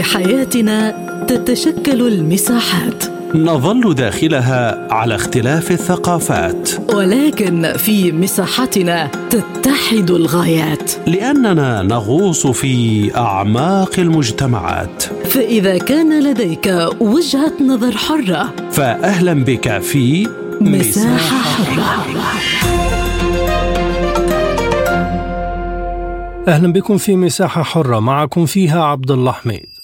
في حياتنا تتشكل المساحات. نظل داخلها على اختلاف الثقافات. ولكن في مساحتنا تتحد الغايات. لأننا نغوص في أعماق المجتمعات. فإذا كان لديك وجهة نظر حرة فأهلا بك في مساحة حرة. أهلا بكم في مساحة حرة. معكم فيها عبد الله حميد.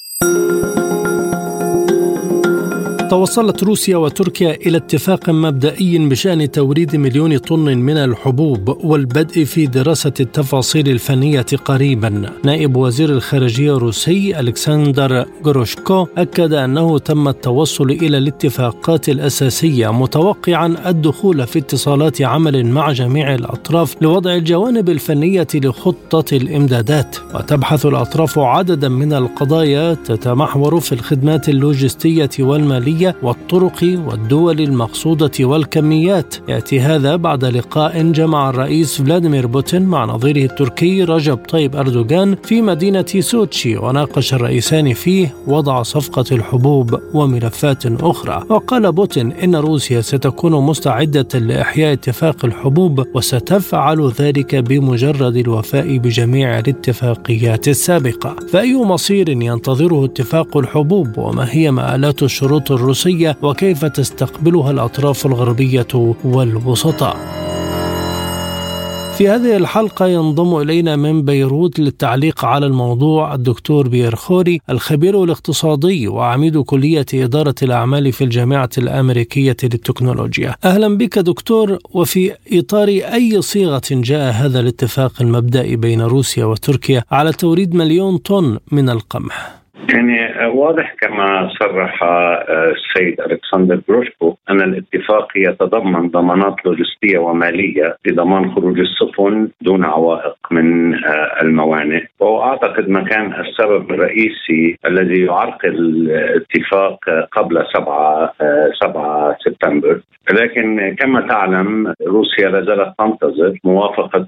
توصلت روسيا وتركيا إلى اتفاق مبدئي بشأن توريد مليون طن من الحبوب والبدء في دراسة التفاصيل الفنية قريبا. نائب وزير الخارجية الروسي ألكسندر غروشكو أكد أنه تم التوصل إلى الاتفاقات الأساسية متوقعا الدخول في اتصالات عمل مع جميع الأطراف لوضع الجوانب الفنية لخطة الإمدادات. وتبحث الأطراف عددا من القضايا تتمحور في الخدمات اللوجستية والمالية. الإنسانية والطرق والدول المقصودة والكميات. يأتي هذا بعد لقاء جمع الرئيس فلاديمير بوتين مع نظيره التركي رجب طيب أردوغان في مدينة سوتشي وناقش الرئيسان فيه وضع صفقة الحبوب وملفات أخرى. وقال بوتين إن روسيا ستكون مستعدة لإحياء اتفاق الحبوب وستفعل ذلك بمجرد الوفاء بجميع الاتفاقيات السابقة. فأي مصير ينتظره اتفاق الحبوب؟ وما هي مآلات الشروط الروسية الروسية وكيف تستقبلها الأطراف الغربية والوسطاء في هذه الحلقة ينضم إلينا من بيروت للتعليق على الموضوع الدكتور بيير خوري الخبير الاقتصادي وعميد كلية إدارة الأعمال في الجامعة الأمريكية للتكنولوجيا. أهلا بك دكتور وفي إطار أي صيغة جاء هذا الاتفاق المبدئي بين روسيا وتركيا على توريد مليون طن من القمح؟ يعني واضح كما صرح آه، السيد ألكسندر بروشكو أن الاتفاق يتضمن ضمانات لوجستية ومالية لضمان خروج السفن دون عوائق من آه، الموانئ. وأعتقد ما كان السبب الرئيسي الذي يعرقل الاتفاق قبل 7 7 آه، سبتمبر. لكن كما تعلم روسيا لا زالت تنتظر موافقة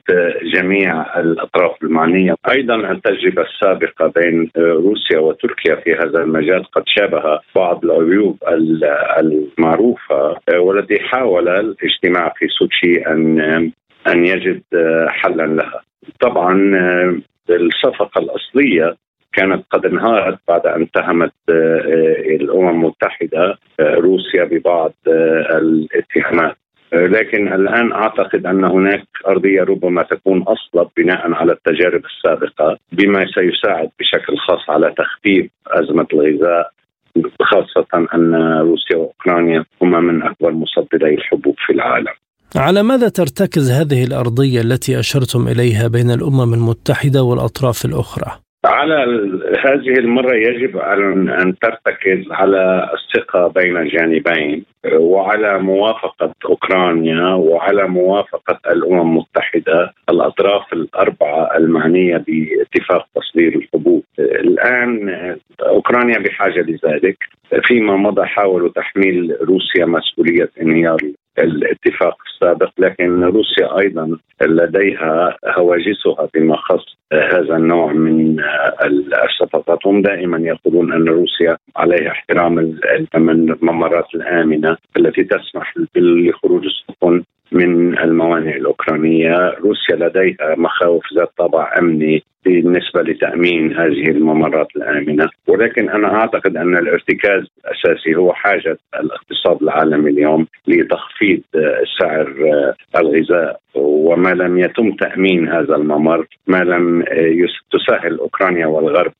جميع الأطراف المعنية. أيضا التجربة السابقة بين روسيا وتركيا في هذا المجال قد شابه بعض العيوب المعروفة والذي حاول الاجتماع في سوتشي ان أن يجد حلا لها. طبعا الصفقة الأصلية كانت قد انهارت بعد أن اتهمت الأمم المتحدة روسيا ببعض الاتهامات لكن الآن أعتقد أن هناك أرضية ربما تكون أصلب بناء على التجارب السابقة بما سيساعد بشكل خاص على تخفيف أزمة الغذاء خاصة أن روسيا وأوكرانيا هما من اكبر مصدري الحبوب في العالم. على ماذا ترتكز هذه الأرضية التي أشرتم إليها بين الأمم المتحدة والأطراف الأخرى؟ على هذه المرة يجب أن ترتكز على الثقة بين الجانبين وعلى موافقة أوكرانيا وعلى موافقة الأمم المتحدة الأطراف الأربعة المعنية باتفاق تصدير الحبوب. الآن أوكرانيا بحاجة لذلك فيما مضى حاولوا تحميل روسيا مسؤولية انهيار الاتفاق السابق لكن روسيا أيضا لديها هواجسها بما خص هذا النوع من الصفقات هم دائما يقولون أن روسيا عليها احترام الممرات الآمنة التي تسمح لخروج السفن من الموانئ الأوكرانية، روسيا لديها مخاوف ذات طابع أمني بالنسبة لتأمين هذه الممرات الآمنة، ولكن أنا أعتقد أن الارتكاز الأساسي هو حاجة الاقتصاد العالمي اليوم لتخفيض سعر الغذاء. وما لم يتم تأمين هذا الممر، ما لم تسهل أوكرانيا والغرب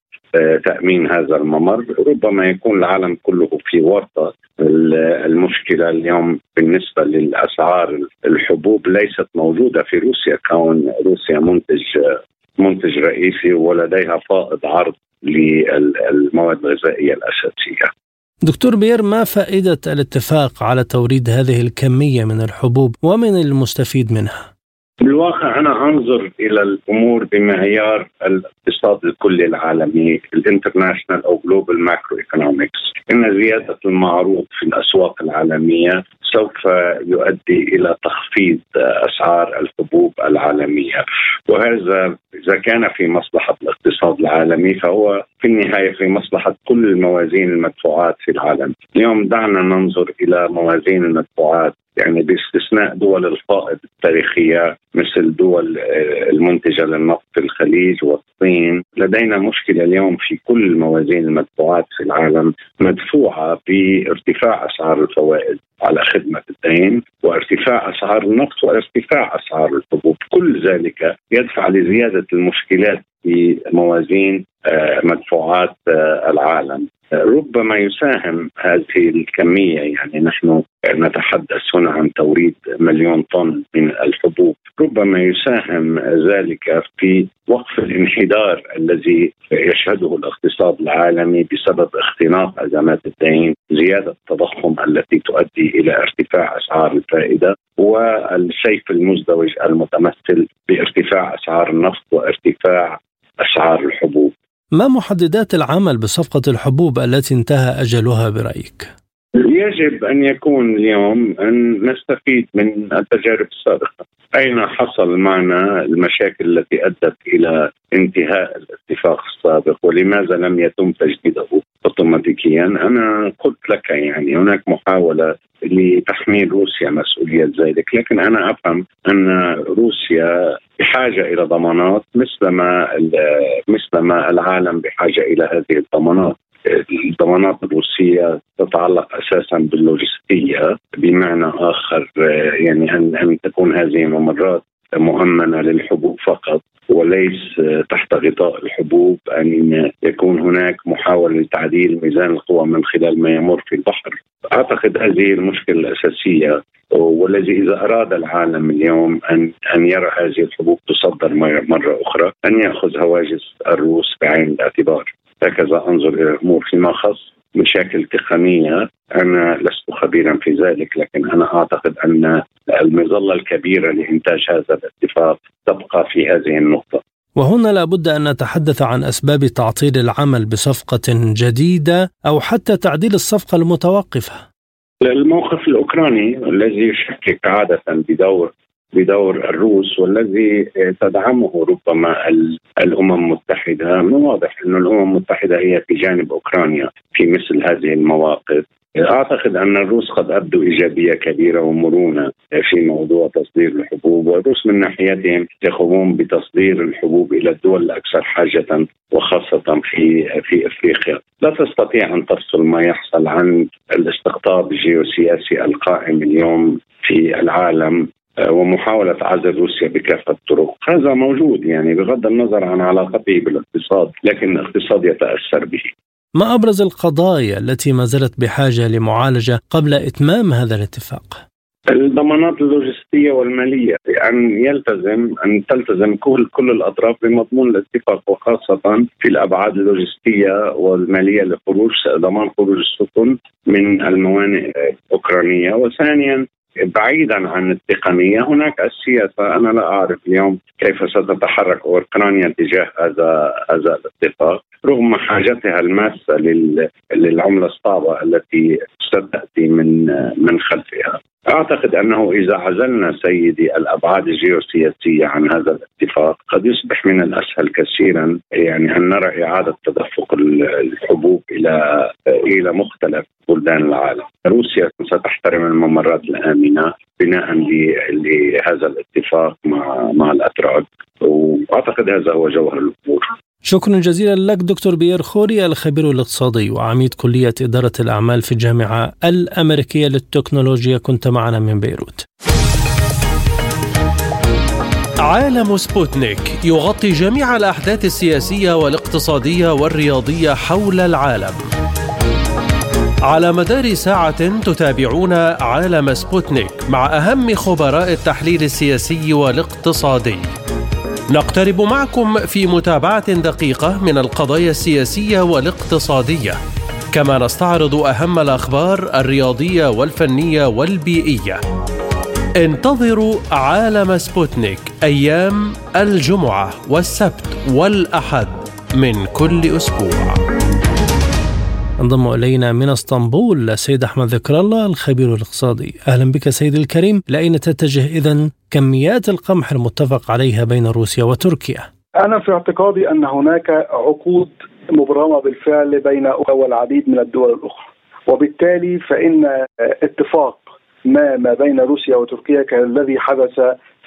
تأمين هذا الممر ربما يكون العالم كله في ورطة المشكلة اليوم بالنسبة للأسعار الحبوب ليست موجودة في روسيا كون روسيا منتج منتج رئيسي ولديها فائض عرض للمواد الغذائية الأساسية. دكتور بير ما فائدة الاتفاق على توريد هذه الكمية من الحبوب ومن المستفيد منها؟ بالواقع أنا أنظر إلى الأمور بمعيار الاقتصاد الكلي العالمي ال international أو global macroeconomics إن زيادة المعروض في الأسواق العالمية سوف يؤدي إلى تخفيض أسعار الحبوب العالمية. وهذا إذا كان في مصلحة الاقتصاد العالمي فهو في النهاية في مصلحة كل موازين المدفوعات في العالم. اليوم دعنا ننظر إلى موازين المدفوعات يعني باستثناء دول الفائض التاريخية مثل دول آه، المنتجة للنفط في الخليج والصين، لدينا مشكلة اليوم في كل موازين المدفوعات في العالم مدفوعة بارتفاع أسعار الفوائد على خدمة الدين وارتفاع أسعار النفط وارتفاع أسعار الحبوب، كل ذلك يدفع لزيادة المشكلات في موازين آه، مدفوعات آه، العالم. ربما يساهم هذه الكمية يعني نحن نتحدث هنا عن توريد مليون طن من الحبوب ربما يساهم ذلك في وقف الانحدار الذي يشهده الاقتصاد العالمي بسبب اختناق أزمات الدين، زيادة التضخم التي تؤدي إلى ارتفاع أسعار الفائدة والسيف المزدوج المتمثل بارتفاع أسعار النفط وارتفاع أسعار الحبوب. ما محددات العمل بصفقة الحبوب التي انتهى أجلها برأيك؟ يجب أن يكون اليوم أن نستفيد من التجارب السابقة. أين حصل معنا المشاكل التي أدت إلى انتهاء الاتفاق السابق؟ ولماذا لم يتم تجديده اوتوماتيكيا؟ أنا قلت لك يعني هناك محاولة لتحميل روسيا مسؤولية ذلك لكن أنا أفهم أن روسيا بحاجة إلى ضمانات مثلما مثلما العالم بحاجة إلى هذه الضمانات. الضمانات الروسية تتعلق أساسا باللوجستية بمعنى آخر يعني أن أن تكون هذه الممرات مؤمنة للحبوب فقط وليس تحت غطاء الحبوب أن يكون هناك محاولة لتعديل ميزان القوى من خلال ما يمر في البحر. أعتقد هذه المشكلة الأساسية والذي إذا أراد العالم اليوم أن أن يرى هذه الحبوب تصدر مرة أخرى أن يأخذ هواجس الروس بعين الاعتبار. هكذا أنظر إلى الأمور فيما خص مشاكل تقنيه أنا لست خبيرا في ذلك لكن أنا أعتقد أن المظلة الكبيرة لإنتاج هذا الاتفاق تبقى في هذه النقطة. وهنا لابد أن نتحدث عن أسباب تعطيل العمل بصفقة جديدة أو حتى تعديل الصفقة المتوقفة. الموقف الأوكراني الذي يشكك عادة بدور بدور الروس والذي تدعمه ربما الأمم المتحدة. من واضح أن الأمم المتحدة هي في جانب أوكرانيا في مثل هذه المواقف. أعتقد أن الروس قد أبدوا إيجابية كبيرة ومرونة في موضوع تصدير الحبوب والروس من ناحيتهم يقومون بتصدير الحبوب إلى الدول الأكثر حاجة وخاصة في في إفريقيا، لا تستطيع أن تفصل ما يحصل عن الاستقطاب الجيوسياسي القائم اليوم في العالم. ومحاولة عزل روسيا بكافة الطرق. هذا موجود يعني بغض النظر عن علاقته بالاقتصاد لكن الاقتصاد يتأثر به. ما أبرز القضايا التي ما زالت بحاجة لمعالجة قبل إتمام هذا الاتفاق؟ الضمانات اللوجستية والمالية أن يلتزم أن تلتزم كل كل الأطراف بمضمون الاتفاق وخاصة في الأبعاد اللوجستية والمالية لخروج ضمان خروج السفن من الموانئ الأوكرانية. وثانيا بعيدا عن التقنية هناك السياسة أنا لا أعرف اليوم كيف ستتحرك اوكرانيا تجاه هذا هذا الاتفاق. رغم حاجتها الماسة للعملة الصعبة التي ستأتي من من خلفها أعتقد أنه إذا عزلنا سيدي الأبعاد الجيوسياسية عن هذا الاتفاق قد يصبح من الأسهل كثيرا يعني أن نرى إعادة تدفق الحبوب إلى إلى مختلف بلدان العالم. روسيا ستحترم الممرات الآمنة بناء لهذا الاتفاق مع مع الأتراك وأعتقد هذا هو جوهر الأمور. شكرا جزيلا لك دكتور بيير خوري الخبير الاقتصادي وعميد كلية إدارة الأعمال في الجامعة الأمريكية للتكنولوجيا. كنت معنا من بيروت. عالم سبوتنيك يغطي جميع الأحداث السياسية والاقتصادية والرياضية حول العالم. على مدار ساعة تتابعون عالم سبوتنيك مع أهم خبراء التحليل السياسي والاقتصادي. نقترب معكم في متابعة دقيقة من القضايا السياسية والاقتصادية. كما نستعرض أهم الأخبار الرياضية والفنية والبيئية. انتظروا عالم سبوتنيك أيام الجمعة والسبت والأحد من كل أسبوع. أنضم إلينا من إسطنبول السيد أحمد ذكر الله الخبير الاقتصادي. أهلا بك سيد الكريم. لأين تتجه اذا كميات القمح المتفق عليها بين روسيا وتركيا؟ أنا في اعتقادي أن هناك عقود مبرمة بالفعل بين والعديد من الدول الأخرى. وبالتالي فإن اتفاق ما ما بين روسيا وتركيا كالذي حدث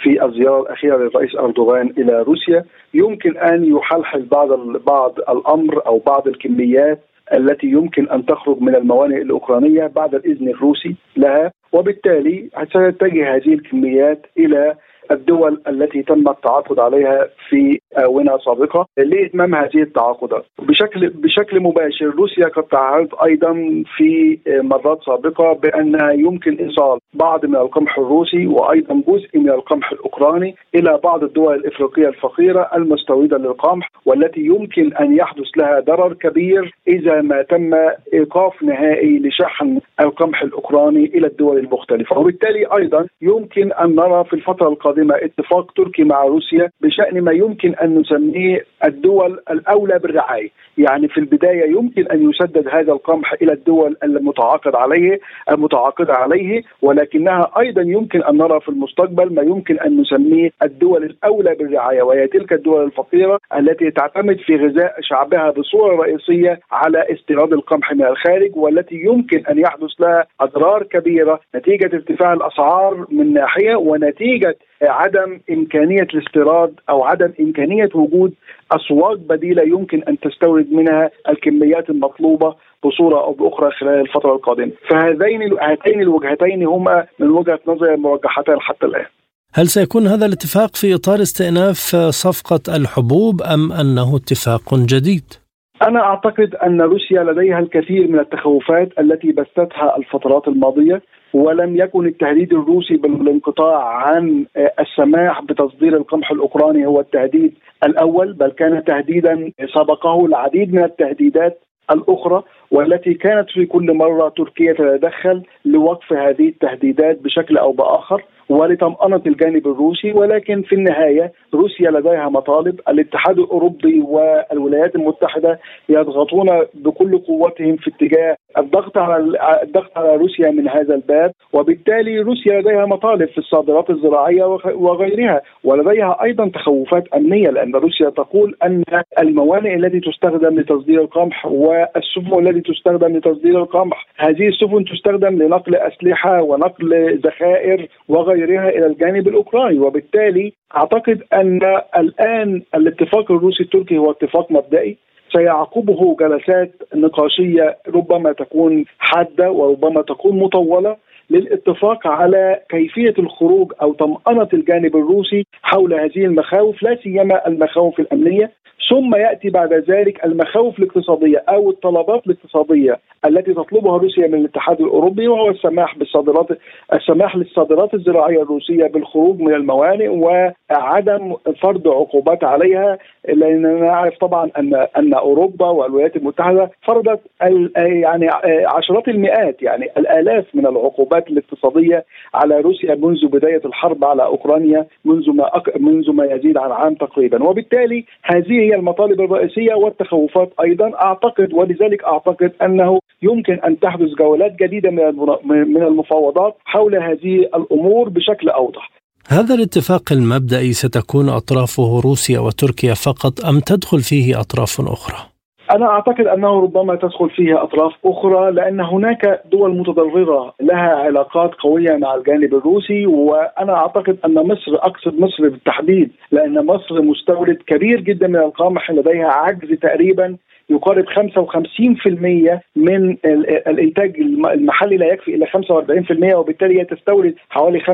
في الزيارة الأخيرة للرئيس أردوغان إلى روسيا يمكن أن يحلحل بعض بعض الأمر أو بعض الكميات التي يمكن أن تخرج من الموانئ الأوكرانية بعد الإذن الروسي لها وبالتالي ستتجه هذه الكميات إلى الدول التي تم التعاقد عليها في آونة سابقة لإتمام هذه التعاقدات. بشكل بشكل مباشر روسيا قد تعهدت أيضا في مرات سابقة بأنها يمكن إيصال بعض من القمح الروسي وأيضا جزء من القمح الأوكراني إلى بعض الدول الإفريقية الفقيرة المستوردة للقمح والتي يمكن أن يحدث لها ضرر كبير إذا ما تم إيقاف نهائي لشحن القمح الأوكراني إلى الدول المختلفة. وبالتالي أيضا يمكن أن نرى في الفترة القادمة اتفاق تركي مع روسيا بشأن ما يمكن أن نسميه الدول الأولى بالرعاية. يعني في البداية يمكن أن يسدد هذا القمح إلى الدول المتعاقد عليه المتعاقدة عليه ولكنها أيضا يمكن أن نرى في المستقبل ما يمكن أن نسميه الدول الأولى بالرعاية وهي تلك الدول الفقيرة التي تعتمد في غذاء شعبها بصورة رئيسية على استيراد القمح من الخارج والتي يمكن أن يحدث لها أضرار كبيرة نتيجة ارتفاع الأسعار من ناحية ونتيجة عدم إمكانية الاستيراد أو عدم إمكانية وجود أسواق بديلة يمكن أن تستورد منها الكميات المطلوبة بصورة أو بأخرى خلال الفترة القادمة. فهذين هاتين الوجهتين هما من وجهة نظري المرجحتين حتى الآن. هل سيكون هذا الاتفاق في إطار استئناف صفقة الحبوب أم أنه اتفاق جديد؟ أنا أعتقد أن روسيا لديها الكثير من التخوفات التي بثتها الفترات الماضية. ولم يكن التهديد الروسي بالانقطاع عن السماح بتصدير القمح الأوكراني هو التهديد الأول بل كان تهديدا سبقه العديد من التهديدات الأخرى والتي كانت في كل مرة تركيا تتدخل لوقف هذه التهديدات بشكل أو بآخر. ولطمأنة الجانب الروسي ولكن في النهاية روسيا لديها مطالب. الاتحاد الأوروبي والولايات المتحدة يضغطون بكل قوتهم في اتجاه الضغط على الضغط على روسيا من هذا الباب وبالتالي روسيا لديها مطالب في الصادرات الزراعية وغيرها ولديها أيضا تخوفات أمنية لأن روسيا تقول أن الموانئ التي تستخدم لتصدير القمح والسفن التي تستخدم لتصدير القمح هذه السفن تستخدم لنقل أسلحة ونقل ذخائر وغيرها. غيرها إلى الجانب الأوكراني. وبالتالي أعتقد أن الآن الاتفاق الروسي التركي هو اتفاق مبدئي. سيعقبه جلسات نقاشية ربما تكون حادة وربما تكون مطولة. للاتفاق على كيفية الخروج أو طمأنة الجانب الروسي حول هذه المخاوف لا سيما المخاوف الأمنية. ثم يأتي بعد ذلك المخاوف الاقتصادية أو الطلبات الاقتصادية التي تطلبها روسيا من الاتحاد الأوروبي وهو السماح بالصادرات السماح للصادرات الزراعية الروسية بالخروج من الموانئ وعدم فرض عقوبات عليها. لاننا نعرف طبعا ان أن أوروبا والولايات المتحدة فرضت يعني عشرات المئات يعني الآلاف من العقوبات الاقتصادية على روسيا منذ بداية الحرب على أوكرانيا منذ ما أك... منذ ما يزيد عن عام تقريبا وبالتالي هذه هي المطالب الرئيسية والتخوفات أيضا أعتقد ولذلك أعتقد أنه يمكن أن تحدث جولات جديدة من من المفاوضات حول هذه الأمور بشكل أوضح. هذا الاتفاق المبدئي ستكون أطرافه روسيا وتركيا فقط أم تدخل فيه أطراف أخرى؟ أنا أعتقد أنه ربما تدخل فيها أطراف أخرى لأن هناك دول متضررة لها علاقات قوية مع الجانب الروسي وأنا أعتقد أن مصر أقصد مصر بالتحديد لأن مصر مستورد كبير جدا من القمح لديها عجز تقريبا يقارب 55% من الإنتاج المحلي لا يكفي إلا 45% وبالتالي هي تستورد حوالي 55%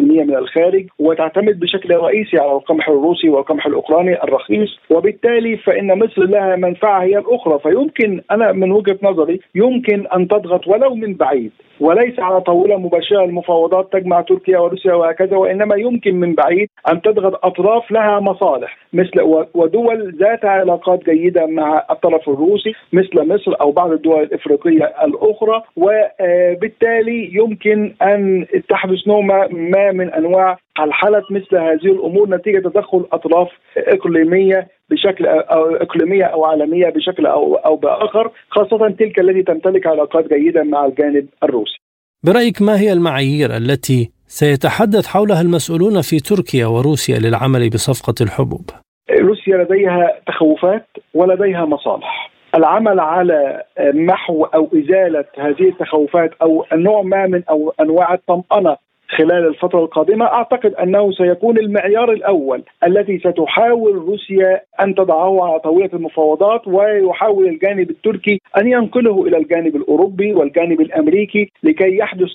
من الخارج وتعتمد بشكل رئيسي على القمح الروسي والقمح الأوكراني الرخيص. وبالتالي فإن مصر لها منفعة هي الأخرى. فيمكن أنا من وجهة نظري يمكن أن تضغط ولو من بعيد وليس على طاولة مباشرة المفاوضات تجمع تركيا وروسيا وهكذا وإنما يمكن من بعيد أن تضغط أطراف لها مصالح. مثل ودول ذات علاقات جيدة مع الطرف الروسي مثل مصر أو بعض الدول الإفريقية الأخرى وبالتالي يمكن أن تحدث نوع ما من أنواع حلحله مثل هذه الأمور نتيجة تدخل أطراف إقليمية بشكل أو إقليمية أو عالمية بشكل أو أو بآخر خاصة تلك التي تمتلك علاقات جيدة مع الجانب الروسي. برأيك ما هي المعايير التي سيتحدث حولها المسؤولون في تركيا وروسيا للعمل بصفقة الحبوب؟ روسيا لديها تخوفات ولديها مصالح. العمل على محو أو إزالة هذه التخوفات أو نوع ما من أو أنواع الطمأنة خلال الفترة القادمة أعتقد أنه سيكون المعيار الأول الذي ستحاول روسيا أن تضعه على طاولة المفاوضات ويحاول الجانب التركي أن ينقله إلى الجانب الأوروبي والجانب الأمريكي لكي يحدث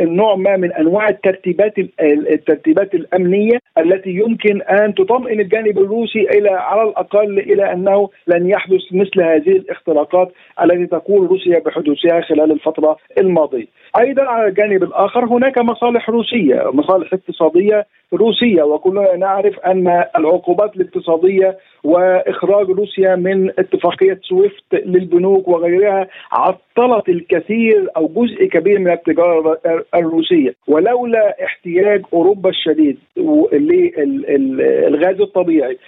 نوع ما من أنواع الترتيبات الترتيبات الأمنية التي يمكن أن تطمئن الجانب الروسي إلى على الأقل إلى أنه لن يحدث مثل هذه الاختراقات التي تقول روسيا بحدوثها خلال الفترة الماضية. أيضا على الجانب الآخر هناك مصالح روسية، مصالح اقتصادية روسية وكلنا نعرف أن العقوبات الاقتصادية وإخراج روسيا من اتفاقية سويفت للبنوك وغيرها عطلت الكثير أو جزء كبير من التجارة الروسية. ولولا احتياج أوروبا الشديد للغاز الطبيعي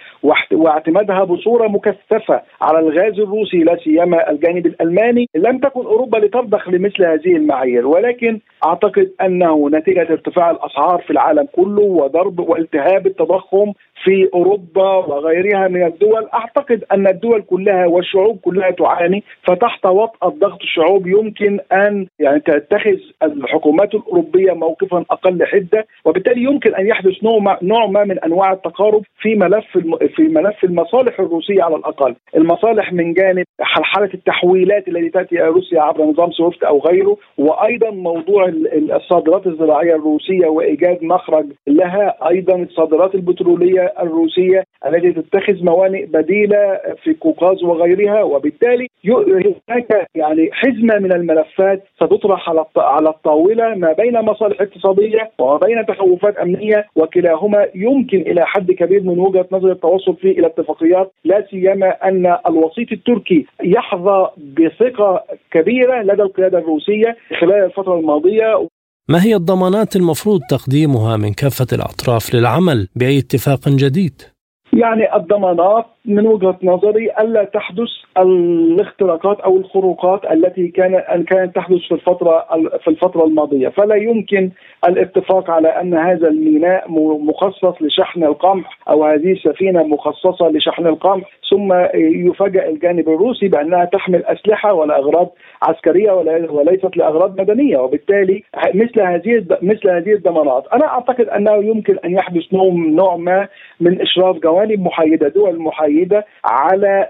واعتمادها بصورة مكثفة على الغاز الروسي لا سيما الجانب الألماني لم تكن أوروبا لترضخ لمثل هذه المعايير. ولكن أعتقد أنه نتيجة ارتفاع الأسعار في العالم كله وضرب والتهاب التضخم في أوروبا وغيرها من الدول. أعتقد أن الدول كلها والشعوب كلها تعاني فتحت وطأة ضغط الشعوب يمكن أن يعني تتخذ الحكومات الأوروبية موقفا أقل حدة وبالتالي يمكن أن يحدث نوع نوع ما من أنواع التقارب في ملف في ملف المصالح الروسية على الأقل. المصالح من جانب حلحله التحويلات التي تأتي إلى روسيا عبر نظام سويفت أو غيره وأيضا موضوع الصادرات الزراعية الروسية وإيجاد مخرج لها أيضا الصادرات البترولية الروسية التي تتخذ موانئ بديلة في قوقاز وغيرها وبالتالي هناك يعني حزمة من الملفات ستطرح على على الطاولة ما بين مصالح اقتصادية وما بين تخوفات أمنية وكلاهما. يمكن إلى حد كبير من وجهة نظر التوصل فيه إلى اتفاقيات لا سيما أن الوسيط التركي يحظى بثقة كبيرة لدى القيادة الروسية خلال الفترة الماضية. ما هي الضمانات المفروض تقديمها من كافة الأطراف للعمل بأي اتفاق جديد؟ يعني الضمانات من وجهة نظري ألا تحدث الاختراقات أو الخروقات التي كان أن كانت تحدث في الفترة في الفترة الماضية، فلا يمكن الاتفاق على أن هذا الميناء مخصص لشحن القمح أو هذه السفينه مخصصة لشحن القمح. ثم يفاجأ الجانب الروسي بأنها تحمل أسلحة ولاغراض عسكرية وليست لأغراض مدنية. وبالتالي مثل هذه مثل هذه الضمانات أنا أعتقد أنه يمكن أن يحدث نوع ما من إشراف جوانب محايدة دول محايدة. على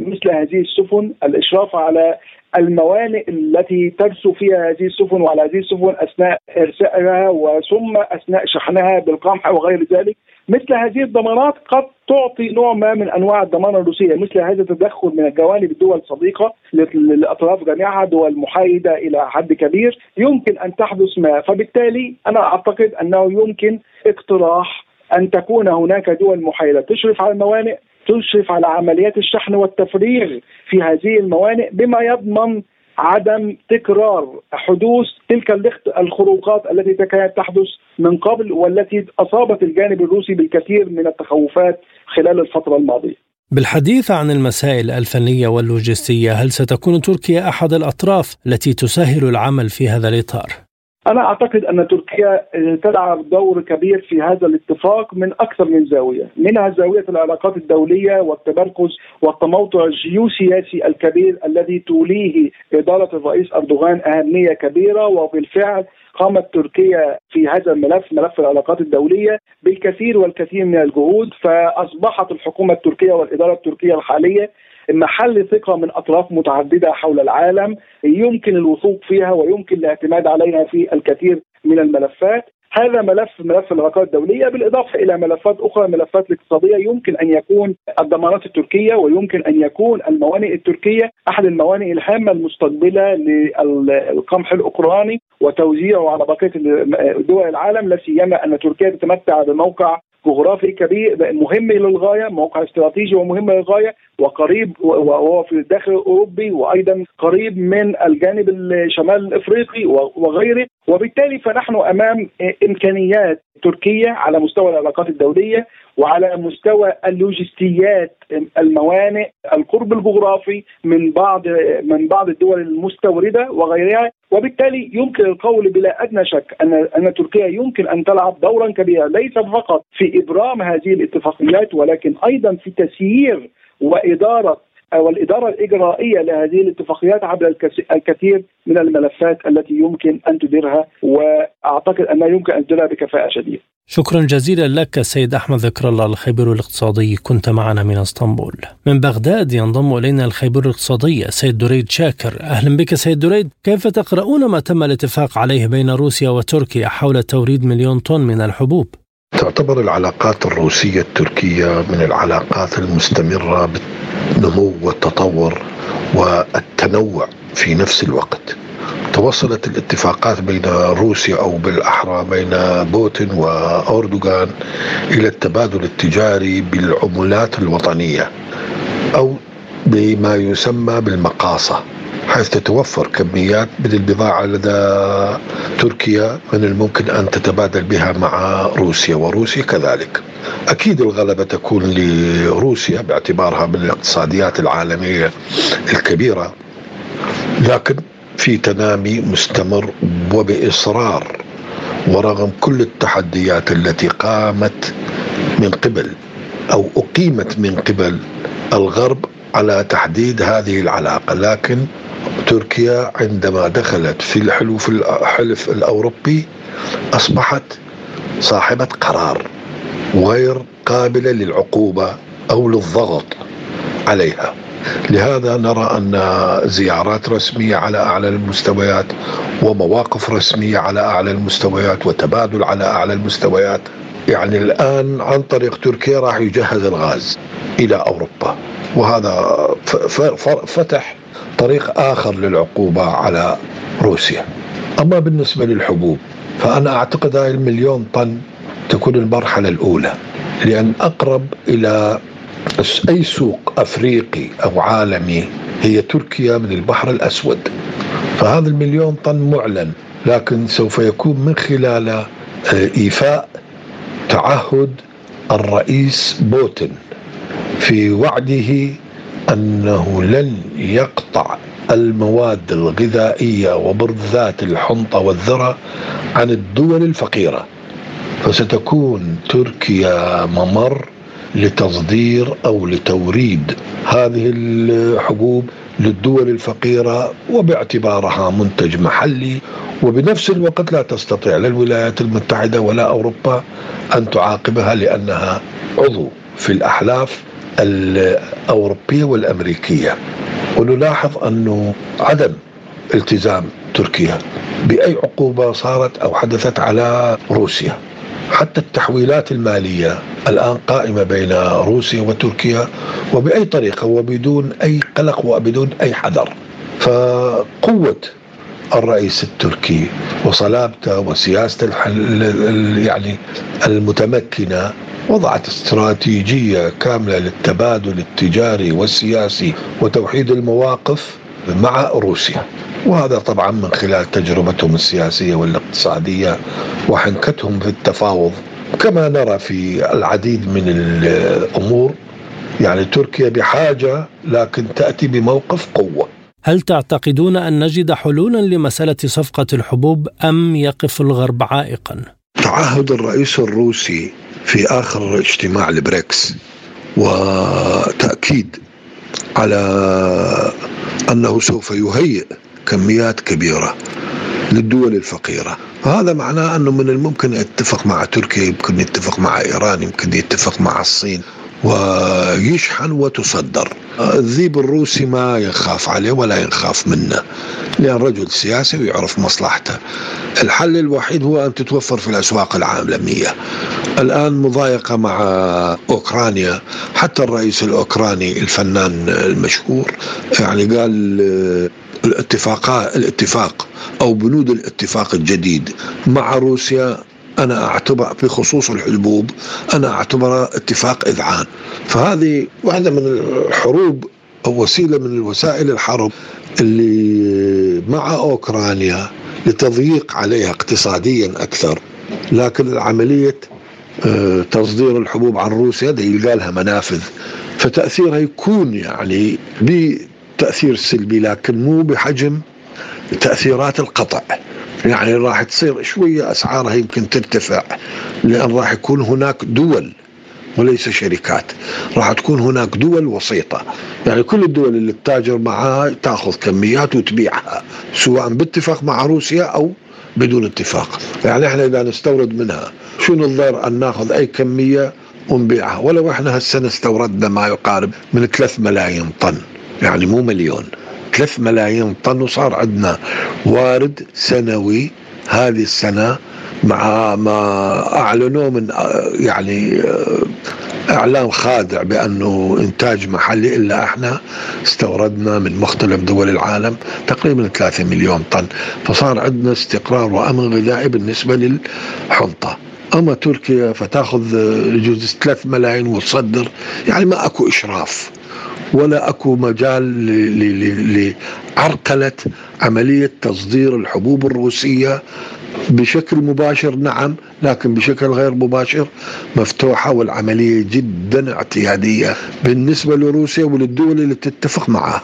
مثل هذه السفن الإشراف على الموانئ التي ترسو فيها هذه السفن وعلى هذه السفن أثناء إرسائها وثم أثناء شحنها بالقمح وغير ذلك. مثل هذه الضمانات قد تعطي نوع ما من أنواع الضمانه الروسية مثل هذا التدخل من الجوانب الدول الصديقة للأطراف جميعها دول محايدة إلى حد كبير يمكن أن تحدث ما. فبالتالي أنا أعتقد أنه يمكن اقتراح أن تكون هناك دول محايدة تشرف على الموانئ تشرف على عمليات الشحن والتفريغ في هذه الموانئ بما يضمن عدم تكرار حدوث تلك الخروقات التي كانت تحدث من قبل والتي أصابت الجانب الروسي بالكثير من التخوفات خلال الفترة الماضية. بالحديث عن المسائل الفنية واللوجستية، هل ستكون تركيا أحد الأطراف التي تسهل العمل في هذا الإطار؟ أنا أعتقد أن تركيا تلعب دور كبير في هذا الاتفاق من أكثر من زاوية منها زاوية العلاقات الدولية والتمركز والتموضع الجيوسياسي الكبير الذي توليه إدارة الرئيس أردوغان أهمية كبيرة وبالفعل قامت تركيا في هذا الملف ملف العلاقات الدولية بالكثير والكثير من الجهود فأصبحت الحكومة التركية والإدارة التركية الحالية محل ثقة من أطراف متعددة حول العالم يمكن الوثوق فيها ويمكن الاعتماد عليها في الكثير من الملفات. هذا ملف ملف العلاقات الدولية بالإضافة إلى ملفات أخرى ملفات الاقتصادية يمكن أن يكون الضمانات التركية ويمكن أن يكون الموانئ التركية أحد الموانئ الهامة المستقبلة للقمح الأوكراني وتوزيعه على بقية دول العالم لا سيما أن تركيا تتمتع بموقع جغرافي كبير مهم للغاية موقع استراتيجي ومهم للغاية. وقريب وهو في الداخل الاوروبي وأيضا قريب من الجانب الشمال الافريقي وغيره. وبالتالي فنحن أمام إمكانيات تركية على مستوى العلاقات الدولية وعلى مستوى اللوجستيات الموانئ القرب الجغرافي من بعض من بعض الدول المستوردة وغيرها. وبالتالي يمكن القول بلا أدنى شك ان أن تركيا يمكن أن تلعب دورا كبيرا ليس فقط في إبرام هذه الاتفاقيات ولكن أيضا في تسيير واداره والإدارة الإجرائية لهذه الاتفاقيات عبر الكثير من الملفات التي يمكن أن تديرها وأعتقد أنها يمكن أن تديرها بكفاءة شديدة. شكرا جزيلا لك سيد أحمد ذكر الله الخبير الاقتصادي. كنت معنا من إسطنبول. من بغداد ينضم إلينا الخبير الاقتصادي سيد دريد شاكر. أهلا بك سيد دريد. كيف تقرؤون ما تم الاتفاق عليه بين روسيا وتركيا حول توريد مليون طن من الحبوب؟ تعتبر العلاقات الروسية التركية من العلاقات المستمرة بالنمو والتطور والتنوع في نفس الوقت. توصلت الاتفاقات بين روسيا أو بالأحرى بين بوتين وأردوغان إلى التبادل التجاري بالعملات الوطنية أو بما يسمى بالمقاصة. حيث تتوفر كميات من البضاعة لدى تركيا من الممكن أن تتبادل بها مع روسيا وروسيا كذلك. أكيد الغلبة تكون لروسيا باعتبارها من الاقتصاديات العالمية الكبيرة لكن في تنامي مستمر وبإصرار ورغم كل التحديات التي قامت من قبل أو أقيمت من قبل الغرب على تحديد هذه العلاقة لكن تركيا عندما دخلت في الحلف الحلف الأوروبي أصبحت صاحبة قرار غير قابلة للعقوبة أو للضغط عليها. لهذا نرى أن زيارات رسمية على أعلى المستويات ومواقف رسمية على أعلى المستويات وتبادل على أعلى المستويات يعني الآن عن طريق تركيا راح يجهز الغاز إلى أوروبا. وهذا فتح طريق آخر للعقوبة على روسيا. أما بالنسبة للحبوب فأنا أعتقد هاي المليون طن تكون المرحلة الأولى لأن أقرب إلى أي سوق أفريقي أو عالمي هي تركيا من البحر الأسود. فهذا المليون طن معلن لكن سوف يكون من خلال آه، إيفاء تعهد الرئيس بوتين. في وعده أنه لن يقطع المواد الغذائية وبالذات الحنطة والذرة عن الدول الفقيرة. فستكون تركيا ممر لتصدير أو لتوريد هذه الحبوب للدول الفقيرة وباعتبارها منتج محلي. وبنفس الوقت لا تستطيع لا الولايات المتحدة ولا أوروبا أن تعاقبها لأنها عضو في الأحلاف الأوروبية والأمريكية. ونلاحظ أنه عدم التزام تركيا بأي عقوبة صارت أو حدثت على روسيا. حتى التحويلات المالية الآن قائمة بين روسيا وتركيا وبأي طريقة وبدون أي قلق وبدون أي حذر. فقوة الرئيس التركي وصلابته وسياسته يعني المتمكنة وضعت استراتيجية كاملة للتبادل التجاري والسياسي وتوحيد المواقف مع روسيا. وهذا طبعا من خلال تجربتهم السياسية والاقتصادية وحنكتهم في التفاوض. كما نرى في العديد من الأمور يعني تركيا بحاجة لكن تأتي بموقف قوة. هل تعتقدون أن نجد حلولا لمسألة صفقة الحبوب أم يقف الغرب عائقا؟ تعهد الرئيس الروسي في آخر اجتماع البريكس وتأكيد على أنه سوف يهيئ كميات كبيرة للدول الفقيرة. هذا معناه أنه من الممكن يتفق مع تركيا يمكن يتفق مع إيران يمكن يتفق مع الصين. ويشحن وتصدر. الذيب الروسي ما يخاف عليه ولا يخاف منه لأن رجل سياسي ويعرف مصلحته. الحل الوحيد هو أن تتوفر في الأسواق العالمية الآن مضايقة مع أوكرانيا. حتى الرئيس الأوكراني الفنان المشهور يعني قال الاتفاق الاتفاق أو بنود الاتفاق الجديد مع روسيا أنا أعتبر في خصوص الحبوب أنا أعتبرها اتفاق إذعان. فهذه واحدة من الحروب أو وسيلة من الوسائل الحرب اللي مع أوكرانيا لتضييق عليها اقتصاديا أكثر. لكن العملية آه، تصدير الحبوب عن روسيا يلقى لها منافذ. فتأثيرها يكون يعني بتأثير سلبي لكن مو بحجم تأثيرات القطع. يعني راح تصير شوية أسعارها يمكن ترتفع لأن راح يكون هناك دول وليس شركات. راح تكون هناك دول وسيطة. يعني كل الدول اللي تتاجر معها تأخذ كميات وتبيعها سواء باتفاق مع روسيا أو بدون اتفاق. يعني إحنا إذا نستورد منها شنو الضير أن نأخذ أي كمية ونبيعها؟ ولو إحنا هالسنة استوردنا ما يقارب من 3 ملايين طن يعني مو مليون. 3 ملايين طن وصار عندنا. وارد سنوي هذه السنة مع ما أعلنوه من يعني إعلان خادع بأنه إنتاج محلي إلا إحنا استوردنا من مختلف دول العالم تقريبا 3 مليون طن. فصار عندنا استقرار وأمن غذائي بالنسبة للحنطة. أما تركيا فتأخذ يجوز 3 ملايين وتصدر. يعني ما أكو إشراف. ولا أكو مجال لعرقلة عملية تصدير الحبوب الروسية بشكل مباشر نعم لكن بشكل غير مباشر مفتوحة والعملية جدا اعتيادية بالنسبة لروسيا وللدول اللي تتفق معها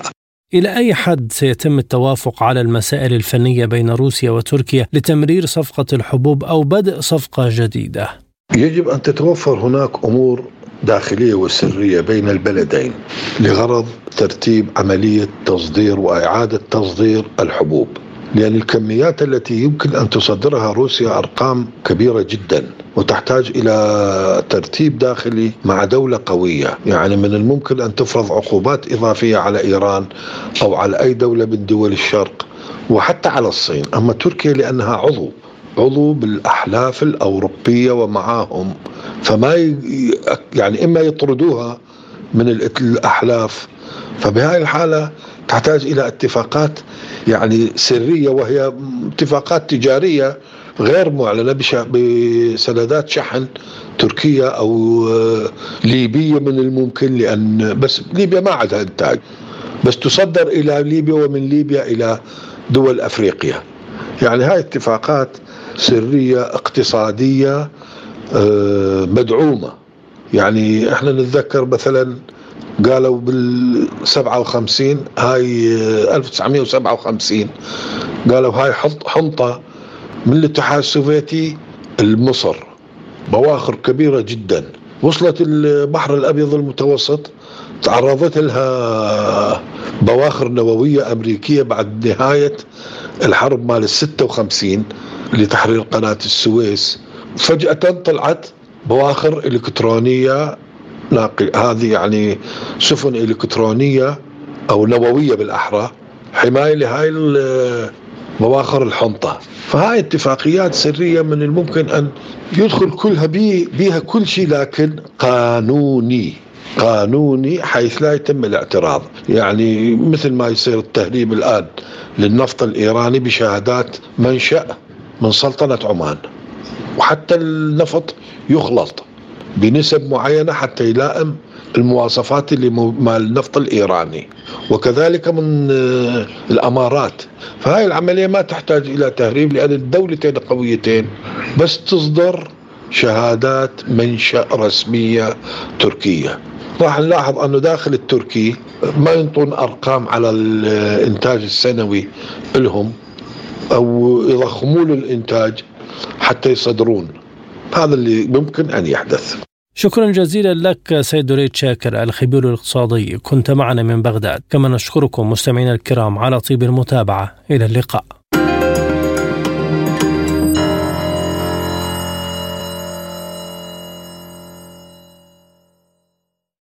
إلى أي حد سيتم التوافق على المسائل الفنية بين روسيا وتركيا لتمرير صفقة الحبوب أو بدء صفقة جديدة؟ يجب أن تتوفر هناك أمور داخلية وسرية بين البلدين لغرض ترتيب عملية تصدير وإعادة تصدير الحبوب. لأن الكميات التي يمكن أن تصدرها روسيا أرقام كبيرة جدا وتحتاج إلى ترتيب داخلي مع دولة قوية. يعني من الممكن أن تفرض عقوبات إضافية على إيران أو على أي دولة من دول الشرق وحتى على الصين. أما تركيا لأنها عضو عضو بالأحلاف الأوروبية ومعاهم. فما يعني إما يطردوها من الأحلاف. فبهذه الحالة تحتاج إلى اتفاقات يعني سرية وهي اتفاقات تجارية غير معلنة بسندات شحن تركيا أو ليبية من الممكن لأن بس ليبيا ما عندها إنتاج. بس تصدر إلى ليبيا ومن ليبيا إلى دول أفريقيا. يعني هاي اتفاقات سرية اقتصادية آه، مدعومة. يعني إحنا نتذكر مثلا قالوا بال 57 هاي 1957 آه، قالوا هاي حنطة من الاتحاد السوفيتي لمصر بواخر كبيرة جدا. وصلت البحر الأبيض المتوسط تعرضت لها بواخر نووية أمريكية بعد نهاية الحرب مال ال 56 لتحرير قناة السويس. فجأة طلعت بواخر إلكترونية ناقل هذه يعني سفن إلكترونية أو نووية بالأحرى حماية لهاي بواخر الحنطة. فهاي اتفاقيات سرية من الممكن أن يدخل كلها بي بيها كل شيء لكن قانوني قانوني حيث لا يتم الاعتراض. يعني مثل ما يصير التهريب الآن للنفط الإيراني بشهادات منشأ من سلطنة عمان. وحتى النفط يخلط بنسب معينة حتى يلائم المواصفات اللي مال النفط الإيراني. وكذلك من آه، الأمارات. فهاي العملية ما تحتاج إلى تهريب لأن الدولتين قويتين بس تصدر شهادات منشأ رسمية تركية. راح نلاحظ أنه داخل التركي ما ينطون أرقام على الإنتاج السنوي لهم. أو يضخمون الإنتاج حتى يصدرون. هذا اللي ممكن أن يحدث. شكرا جزيلا لك سيد ريد شاكر الخبير الاقتصادي. كنت معنا من بغداد. كما نشكركم مستمعينا الكرام على طيب المتابعة. إلى اللقاء.